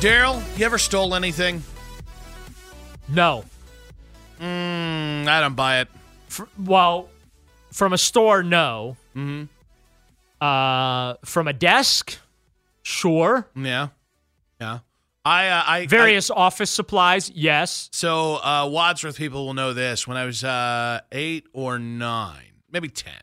Daryl, you ever stole anything? No. Mm, I don't buy it. Fr- well, from a store, no. Mm-hmm. Uh, from a desk, sure. Yeah, yeah. I, uh, I Various office supplies, yes. So uh, Wadsworth people will know this. When I was uh, eight or nine, maybe ten,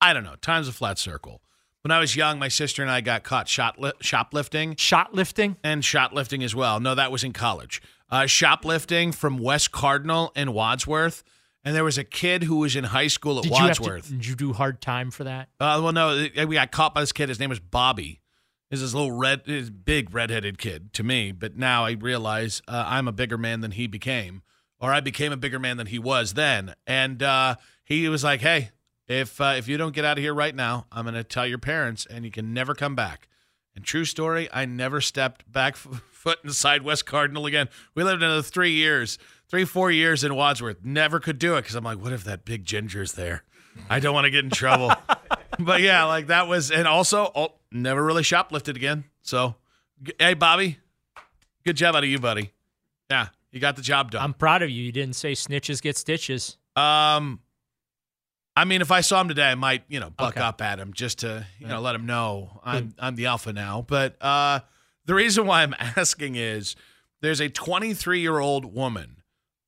I don't know. Time's a flat circle. When I was young, my sister and I got caught shot li- shoplifting Shoplifting? and shoplifting as well. No, that was in college. Uh, shoplifting from West Cardinal and Wadsworth, and there was a kid who was in high school at Did you, Wadsworth. to, did you do hard time for that? Uh, well, no, we got caught by this kid. His name was Bobby. He's this little red, this big redheaded kid to me. But now I realize uh, I'm a bigger man than he became, or I became a bigger man than he was then. And uh, he was like, "Hey, if uh, if you don't get out of here right now, I'm going to tell your parents, and you can never come back." And true story, I never stepped back foot inside West Cardinal again. We lived another three years, three four years in Wadsworth. Never could do it because I'm like, what if that big ginger's there? I don't want to get in trouble. but yeah, like that was, and also oh, never really shoplifted again. So, hey, Bobby, good job out of you, buddy. Yeah, you got the job done. I'm proud of you. You didn't say snitches get stitches. Um, I mean, if I saw him today, I might, you know, buck Okay. up at him just to, you know, let him know I'm I'm the alpha now. But uh, the reason why I'm asking is there's a 23 year old woman,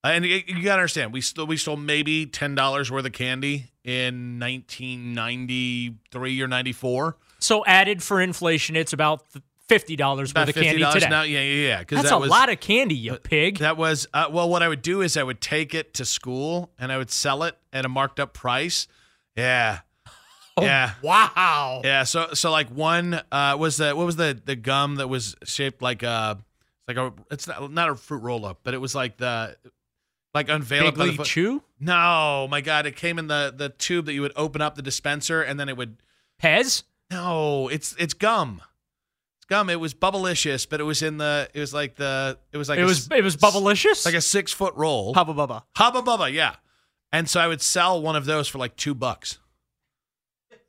and you, you gotta understand, we still we stole maybe ten dollars worth of candy in 1993 or 94. So added for inflation, it's about fifty dollars worth of candy today. now. Yeah, yeah, yeah. That's that a was, lot of candy, you pig. That was uh, well. What I would do is I would take it to school and I would sell it at a marked up price. Yeah, Oh, yeah. Wow. Yeah, so so like one uh was the what was the the gum that was shaped like a like a it's not not a fruit roll up, but it was like the like unveiled Big by the League Chew? No, my god, it came in the the tube that you would open up the dispenser and then it would Pez? No, it's it's gum. Gum. It was bubblicious, but it was in the it was like the it was like it a was it was bubblicious? like a six foot roll. Hubba bubba. Hubba Bubba, yeah. And so I would sell one of those for like two bucks.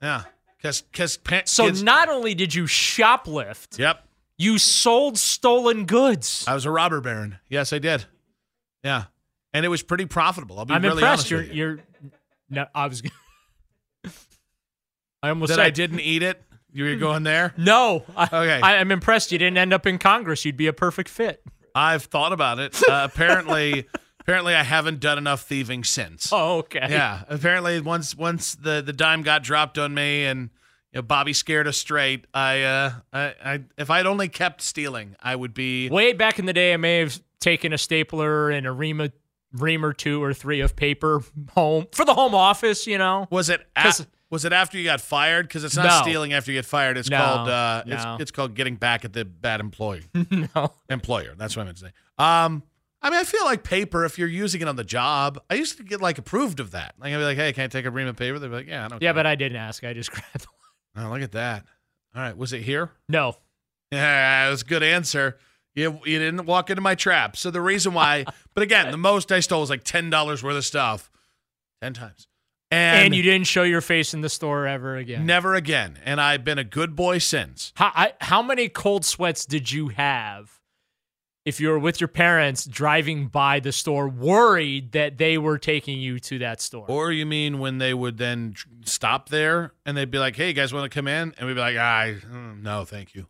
Yeah, because because So kids, not only did you shoplift, yep. you sold stolen goods. I was a robber baron. Yes, I did. Yeah, and it was pretty profitable. I'll be I'm really impressed. honest You're with you. you're no, I was I almost that said I didn't eat it. You were going there. No. I, Okay. I, I'm impressed you didn't end up in Congress. You'd be a perfect fit. I've thought about it. Uh, apparently, apparently, I haven't done enough thieving since. Oh, okay. Yeah, apparently, once once the the dime got dropped on me and you know, Bobby scared us straight, I, uh, I, I, if I'd only kept stealing, I would be. Way back in the day, I may have taken a stapler and a ream, ream or two or three of paper home for the home office. You know, Was it? A, 'Cause- was it after you got fired? Because it's not No. stealing after you get fired. It's No, called uh, no. it's it's called getting back at the bad employee. no. employer. That's what I meant to say. Um, I mean, I feel like paper if you're using it on the job. I used to get like approved of that. Like I'd be like, "Hey, can I take a ream of paper?" They'd be like, "Yeah, I don't." Yeah, care." but I didn't ask. I just grabbed one. oh, look at that. All right, was it here? No. Yeah, it was a good answer. You you didn't walk into my trap. So the reason why, but again, the most I stole was like ten dollars worth of stuff, ten times, and, And, you didn't show your face in the store ever again. never again. And I've been a good boy since. How, I, how many cold sweats did you have if you were with your parents driving by the store, worried that they were taking you to that store? Or you mean when they would then stop there and they'd be like, "Hey, you guys want to come in?" And we'd be like, "I mm, no, thank you."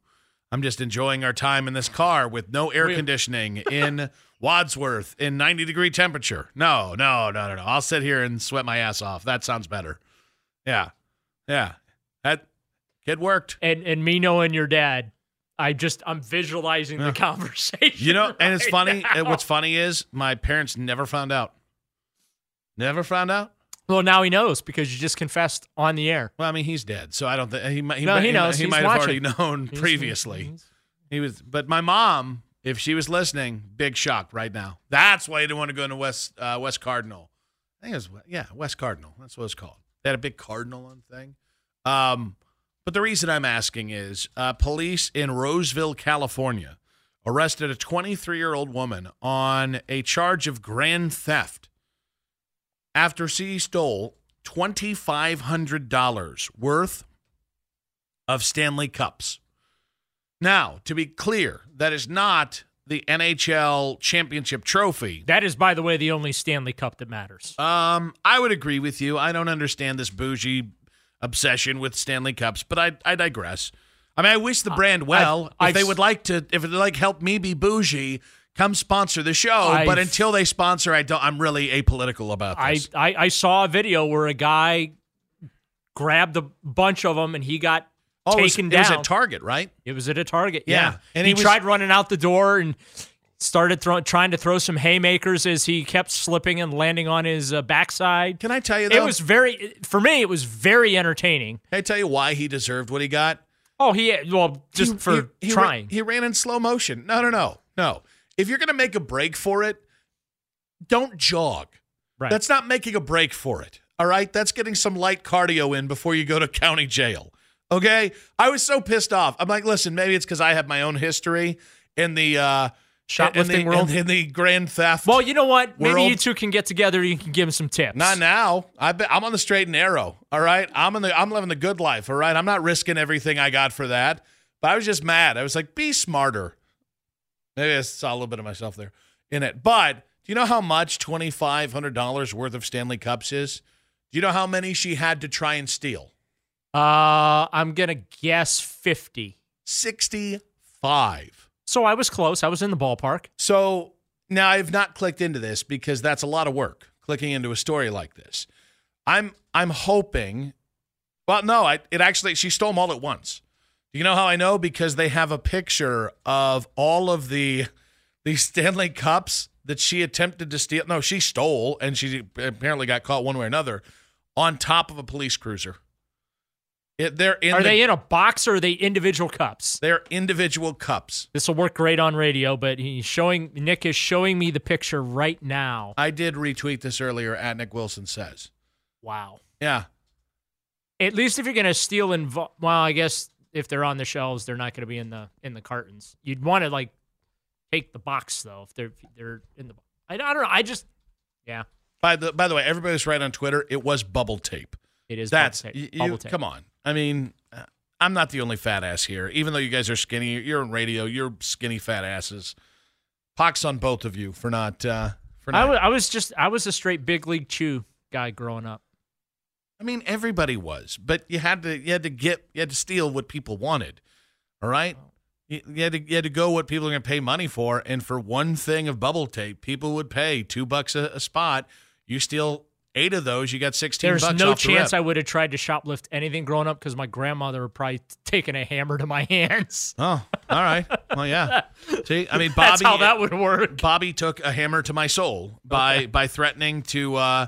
I'm just enjoying our time in this car with no air conditioning in Wadsworth in 90 degree temperature. No, no, no, no, no. I'll sit here and sweat my ass off. That sounds better. Yeah. Yeah. That it worked. And and me knowing your dad, I just I'm visualizing the conversation. You know, and it's funny. now. What's funny is my parents never found out. Never found out. Well, now he knows because you just confessed on the air. Well, I mean, he's dead, so I don't think he might. He, No, might- he he knows. He, He's might have already known He's- previously. he's- He was, but my mom, if she was listening, big shock right now. That's why you didn't want to go into West uh, West Cardinal. I think it was yeah, West Cardinal. That's what it's called. They had a big cardinal on thing. Um, but the reason I'm asking is uh, police in Roseville, California, arrested a 23 year old woman on a charge of grand theft after she stole $2,500 worth of Stanley Cups. Now, to be clear, that is not the NHL championship trophy. That is, by the way, the only Stanley Cup that matters. Um, I would agree with you. I don't understand this bougie obsession with Stanley Cups, but I, I digress. I mean, I wish the brand well. if I've- they would like to, if it like help me be bougie, come sponsor the show. but I've- until they sponsor, I don't. I'm really apolitical about I, this. I I saw a video where a guy grabbed a bunch of them and he got oh, it was, taken it was at Target, right? It was at a Target. Yeah. Yeah, And he he, was- tried running out the door and started throw, trying to throw some haymakers as he kept slipping and landing on his uh, backside. Can I tell you? Though, It was very for me. It was very entertaining. Can I tell you why he deserved what he got? Oh, he well just He- for he- he trying. Ran, he ran in slow motion. No, no, no, no. If you're going to make a break for it, don't jog. right. That's not making a break for it. All right. That's getting some light cardio in before you go to county jail. Okay. I was so pissed off. I'm like, listen, maybe it's because I have my own history in the uh, Shoplifting in the, world? in, in the grand theft. well, you know what? Maybe you two can get together. You can give him some tips. Not now. I I'm on the straight and narrow. All right. I'm in the. I'm living the good life. All right. I'm not risking everything I got for that. But I was just mad. I was like, be smarter. Maybe I saw a little bit of myself there in it. But do you know how much twenty five hundred dollars worth of Stanley Cups is? Do you know how many she had to try and steal? Uh, I'm gonna guess fifty. Sixty five. So I was close. I was in the ballpark. So now I've not clicked into this because that's a lot of work clicking into a story like this. I'm I'm hoping. Well, no, I it actually she stole them all at once. Do you know how I know? Because they have a picture of all of the the Stanley Cups that she attempted to steal. No, she stole, and she apparently got caught one way or another on top of a police cruiser. It, they're in Are the- they in a box or are they individual cups? They're individual cups. This will work great on radio, but he's showing Nick is showing me the picture right now. I did retweet this earlier. At Nick Wilson says, Wow. "Yeah, At least if you're gonna steal in, well, I guess if they're on the shelves, they're not gonna be in the in the cartons. You'd want to like take the box though if they're they're in the. I, I don't know. I just yeah, By the by the way, everybody's right on Twitter. It was bubble tape. it is. That's bubble tape. you- Bubble tape. come on. I mean, I'm not the only fat ass here. Even though you guys are skinny, you're in radio. You're skinny fat asses. Pox on both of you for not uh, for I not. wa- I was just I was a straight big league chew guy growing up. I mean, everybody was, but you had to you had to get you had to steal what people wanted. All right. You, you had to you had to go what people are going to pay money for, and for one thing of bubble tape, people would pay two bucks a, a spot. You steal eight of those, you got sixteen. There's bucks no the chance rip. I would have tried to shoplift anything growing up because my grandmother would probably taken a hammer to my hands. Oh, all right. Well, yeah. See, I mean, Bobby. That's how that would work. Bobby took a hammer to my soul by by threatening to, uh,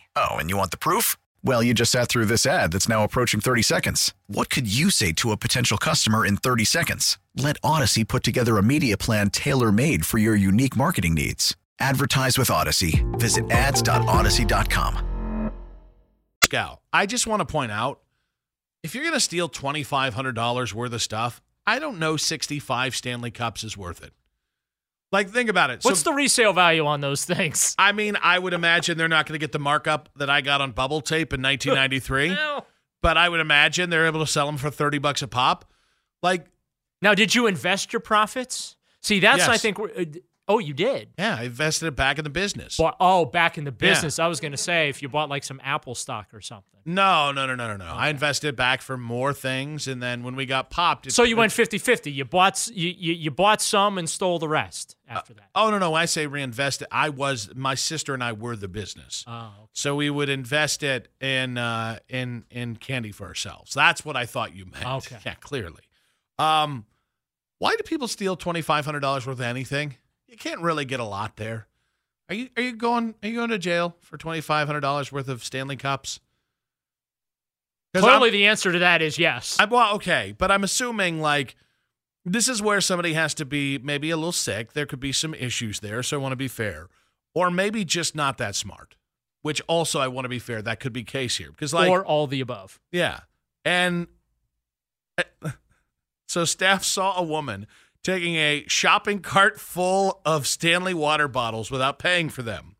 Oh, and you want the proof? Well, you just sat through this ad that's now approaching 30 seconds. What could you say to a potential customer in 30 seconds? Let Audacy put together a media plan tailor made for your unique marketing needs. Advertise with Audacy. Visit ads.audacy.com. Gal, I just want to point out if you're going to steal $2,500 worth of stuff, I don't know 65 Stanley Cups is worth it. Like, think about it. What's the resale value on those things? I mean, I would imagine they're not going to get the markup that I got on bubble tape in 1993, No. but I would imagine they're able to sell them for 30 bucks a pop. Like, Now, did you invest your profits? See, that's I Yes. think. Uh, uh, Oh, you did. yeah, I invested it back in the business. Bought, oh, back in the business. I was going to say if you bought like some Apple stock or something. No, no, no, no, no, no. I invested it back for more things, and then when we got popped, it- So you went 50-50. You bought you, you you bought some and stole the rest after that. Oh no, no. When I say reinvested, I was my sister and I were the business. Oh, okay. So we would invest it in uh, in in candy for ourselves. That's what I thought you meant. Okay. Yeah, clearly. Um, why do people steal twenty five hundred dollars worth of anything? You can't really get a lot there. Are you are you going are you going to jail for twenty five hundred dollars worth of Stanley Cups? Clearly, I'm- the answer to that is yes. I'm, well, okay, but I'm assuming like this is where somebody has to be maybe a little sick. There could be some issues there, so I want to be fair, or maybe just not that smart. Which also I want to be fair. That could be case here because like or all the above. yeah, and uh, so staff saw a woman taking a shopping cart full of Stanley water bottles without paying for them.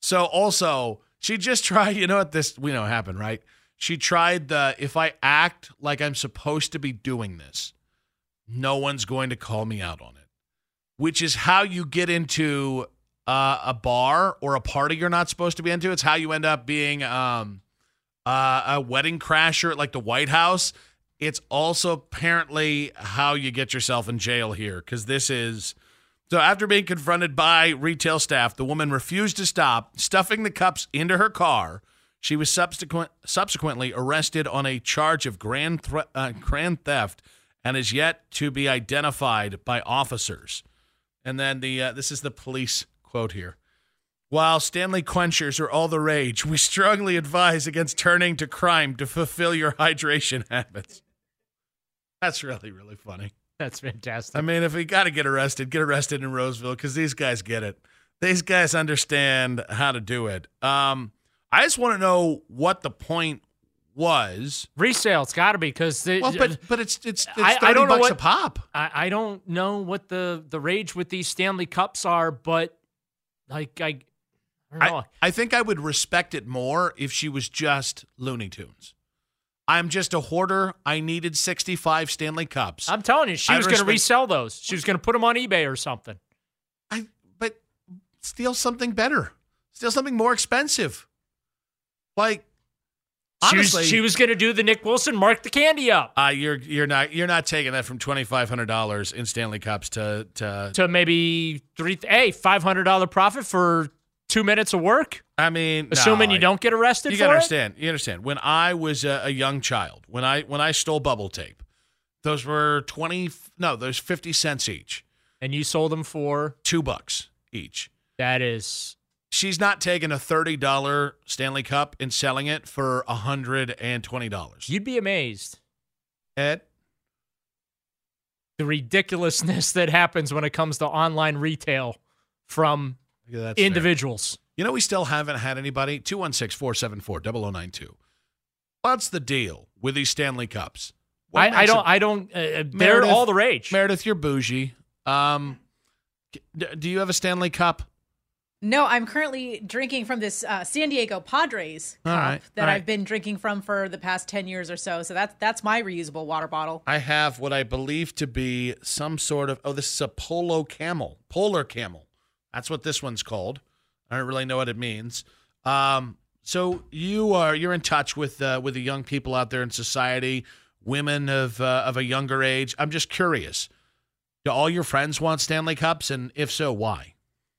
So also she just tried. You know what this we know happened right? She tried the if I act like I'm supposed to be doing this, no one's going to call me out on it. Which is how you get into uh, a bar or a party you're not supposed to be into. It's how you end up being um, uh, a wedding crasher at like the White House. It's also apparently how you get yourself in jail here because this is. So after being confronted by retail staff, the woman refused to stop, stuffing the cups into her car. She was subsequent, subsequently arrested on a charge of grand, thre- uh, grand theft and is yet to be identified by officers. And then the uh, this is the police quote here. While Stanley Quenchers are all the rage, we strongly advise against turning to crime to fulfill your hydration habits. That's really, really funny. That's fantastic. I mean, if we got to get arrested, get arrested in Roseville because these guys get it. These guys understand how to do it. Um, I just want to know what the point was. Resale, it's got to be because Well, but but it's it's, it's I- I don't know bucks a what- pop. I, I don't know what the the rage with these Stanley Cups are, but like I, I know. I, I think I would respect it more if she was just Looney Tunes. I'm just a hoarder. I needed 65 Stanley Cups. I'm telling you, she I was going to resell those. She was going to put them on eBay or something. I but steal something better. Steal something more expensive. Like She honestly, was, she was going to do the Nick Wilson, mark the candy up uh, you're you're not you're not taking that from twenty five hundred dollars in Stanley Cups to to. to maybe three. Hey, five hundred dollar profit for two minutes of work, I mean, assuming no, you don't get arrested You for gotta it. understand. You understand. When I was a, a young child, when I when I stole bubble tape, those were twenty. No, those fifty cents each. And you sold them for two bucks each. that is She's not taking a thirty dollar Stanley Cup and selling it for hundred and twenty dollars. you'd be amazed Ed, the ridiculousness that happens when it comes to online retail from individuals. fair. Individuals. You know, we still haven't had anybody. 216 474 0092. What's the deal with these Stanley Cups? I, I don't. it- I don't. Uh, they're Meredith- all the rage. Meredith, you're bougie. Um, do you have a Stanley Cup? No, I'm currently drinking from this uh, San Diego Padres cup right, that all right. I've been drinking from for the past ten years or so. So that's that's my reusable water bottle. I have what I believe to be some sort of oh, this is a polo camel, polar camel. That's what this one's called. I don't really know what it means. Um, so you are you're in touch with uh, with the young people out there in society, women of uh, of a younger age. I'm just curious. Do all your friends want Stanley Cups? And if so, why?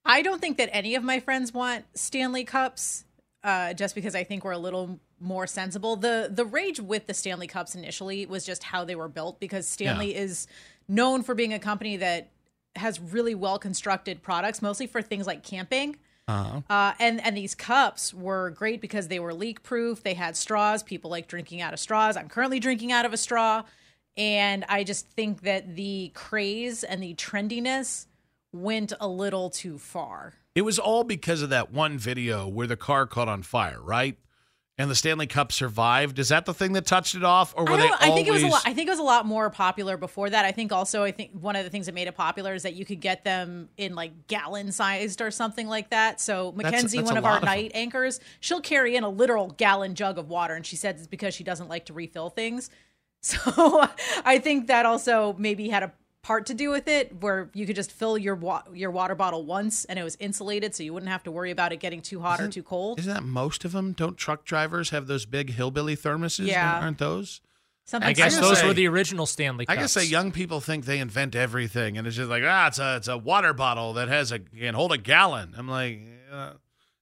I don't think that any of my friends want Stanley Cups, uh, just because I think we're a little more sensible. The the rage with the Stanley Cups initially was just how they were built, because Stanley Yeah. is known for being a company that has really well constructed products, mostly for things like camping. Uh-huh. Uh, and and these cups were great because they were leak proof. They had straws. People like drinking out of straws. I'm currently drinking out of a straw, and I just think that the craze and the trendiness went a little too far. It was all because of that one video where the car caught on fire, right? And the Stanley Cup survived. Is that the thing that touched it off, or were I, they don't, I think it was a always- lot. I think it was a lot more popular before that. I think also I think one of the things that made it popular is that you could get them in like gallon sized or something like that. So Mackenzie, that's one of our of night anchors, she'll carry in a literal gallon jug of water, and she says it's because she doesn't like to refill things. So I think that also maybe had a part to do with it, where you could just fill your wa- your water bottle once, and it was insulated, so you wouldn't have to worry about it getting too hot or Isn't- too cold. Isn't that most of them? Don't truck drivers have those big hillbilly thermoses? Yeah. aren't those? Something I guess those say- were the original Stanley I guess say young people think they invent everything, and it's just like ah, it's a it's a water bottle that has a can hold a gallon. I'm like, uh,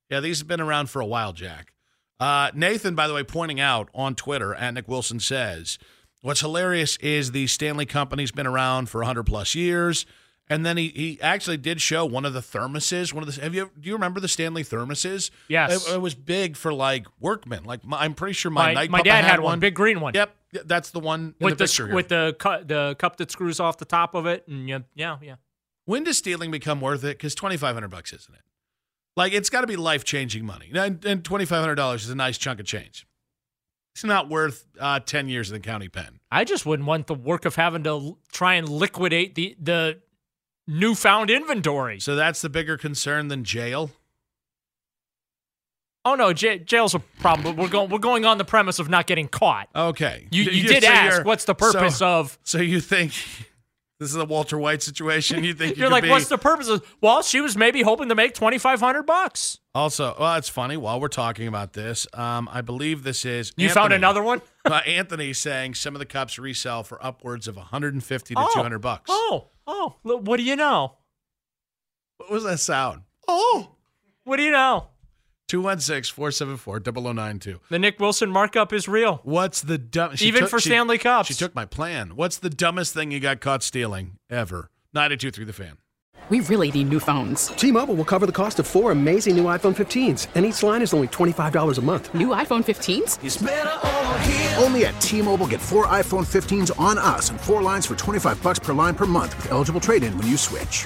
yeah, these have been around for a while, Jack. Uh, Nathan, by the way, pointing out on Twitter at Nick Wilson says, what's hilarious is the Stanley Company's been around for 100 plus years. And then he, he actually did show one of the thermoses. One of the have you do you remember the Stanley thermoses? Yes. it, it was big for like workmen. Like my, I'm pretty sure my My- my papa had had one, big green one. Yep, that's the one in with the the, picture. here. with the cu- the cup that screws off the top of it, and yeah, yeah, yeah. when does stealing become worth it? Because twenty five hundred bucks isn't it? Like it's got to be life changing money, and, and twenty five hundred dollars is a nice chunk of change. It's not worth uh, ten years in the county pen. I just wouldn't want the work of having to l- try and liquidate the the newfound inventory. So that's the bigger concern than jail. Oh no, j- jail's a problem. But we're going we're going on the premise of not getting caught. Okay, You, you did so ask what's the purpose so, of. So you think this is a Walter White situation? You think you You're could like, be- what's the purpose of? Well, she was maybe hoping to make twenty five hundred bucks. Also, well, it's funny. While we're talking about this, um, I believe this is You found another one. uh, Anthony saying some of the cups resell for upwards of 150 to Oh. 200 bucks. Oh, oh, what do you know? What was that sound? Oh. What do you know? 216 474 0092. The Nick Wilson markup is real. What's the dumb? Even for Stanley Cups. She took my plan. What's the dumbest thing you got caught stealing ever? 92 through the fan. We really need new phones. T-Mobile will cover the cost of four amazing new iPhone 15s, and each line is only $25 a month. New iPhone 15s? Only at T-Mobile get four iPhone 15s on us and four lines for 25 bucks per line per month with eligible trade-in when you switch.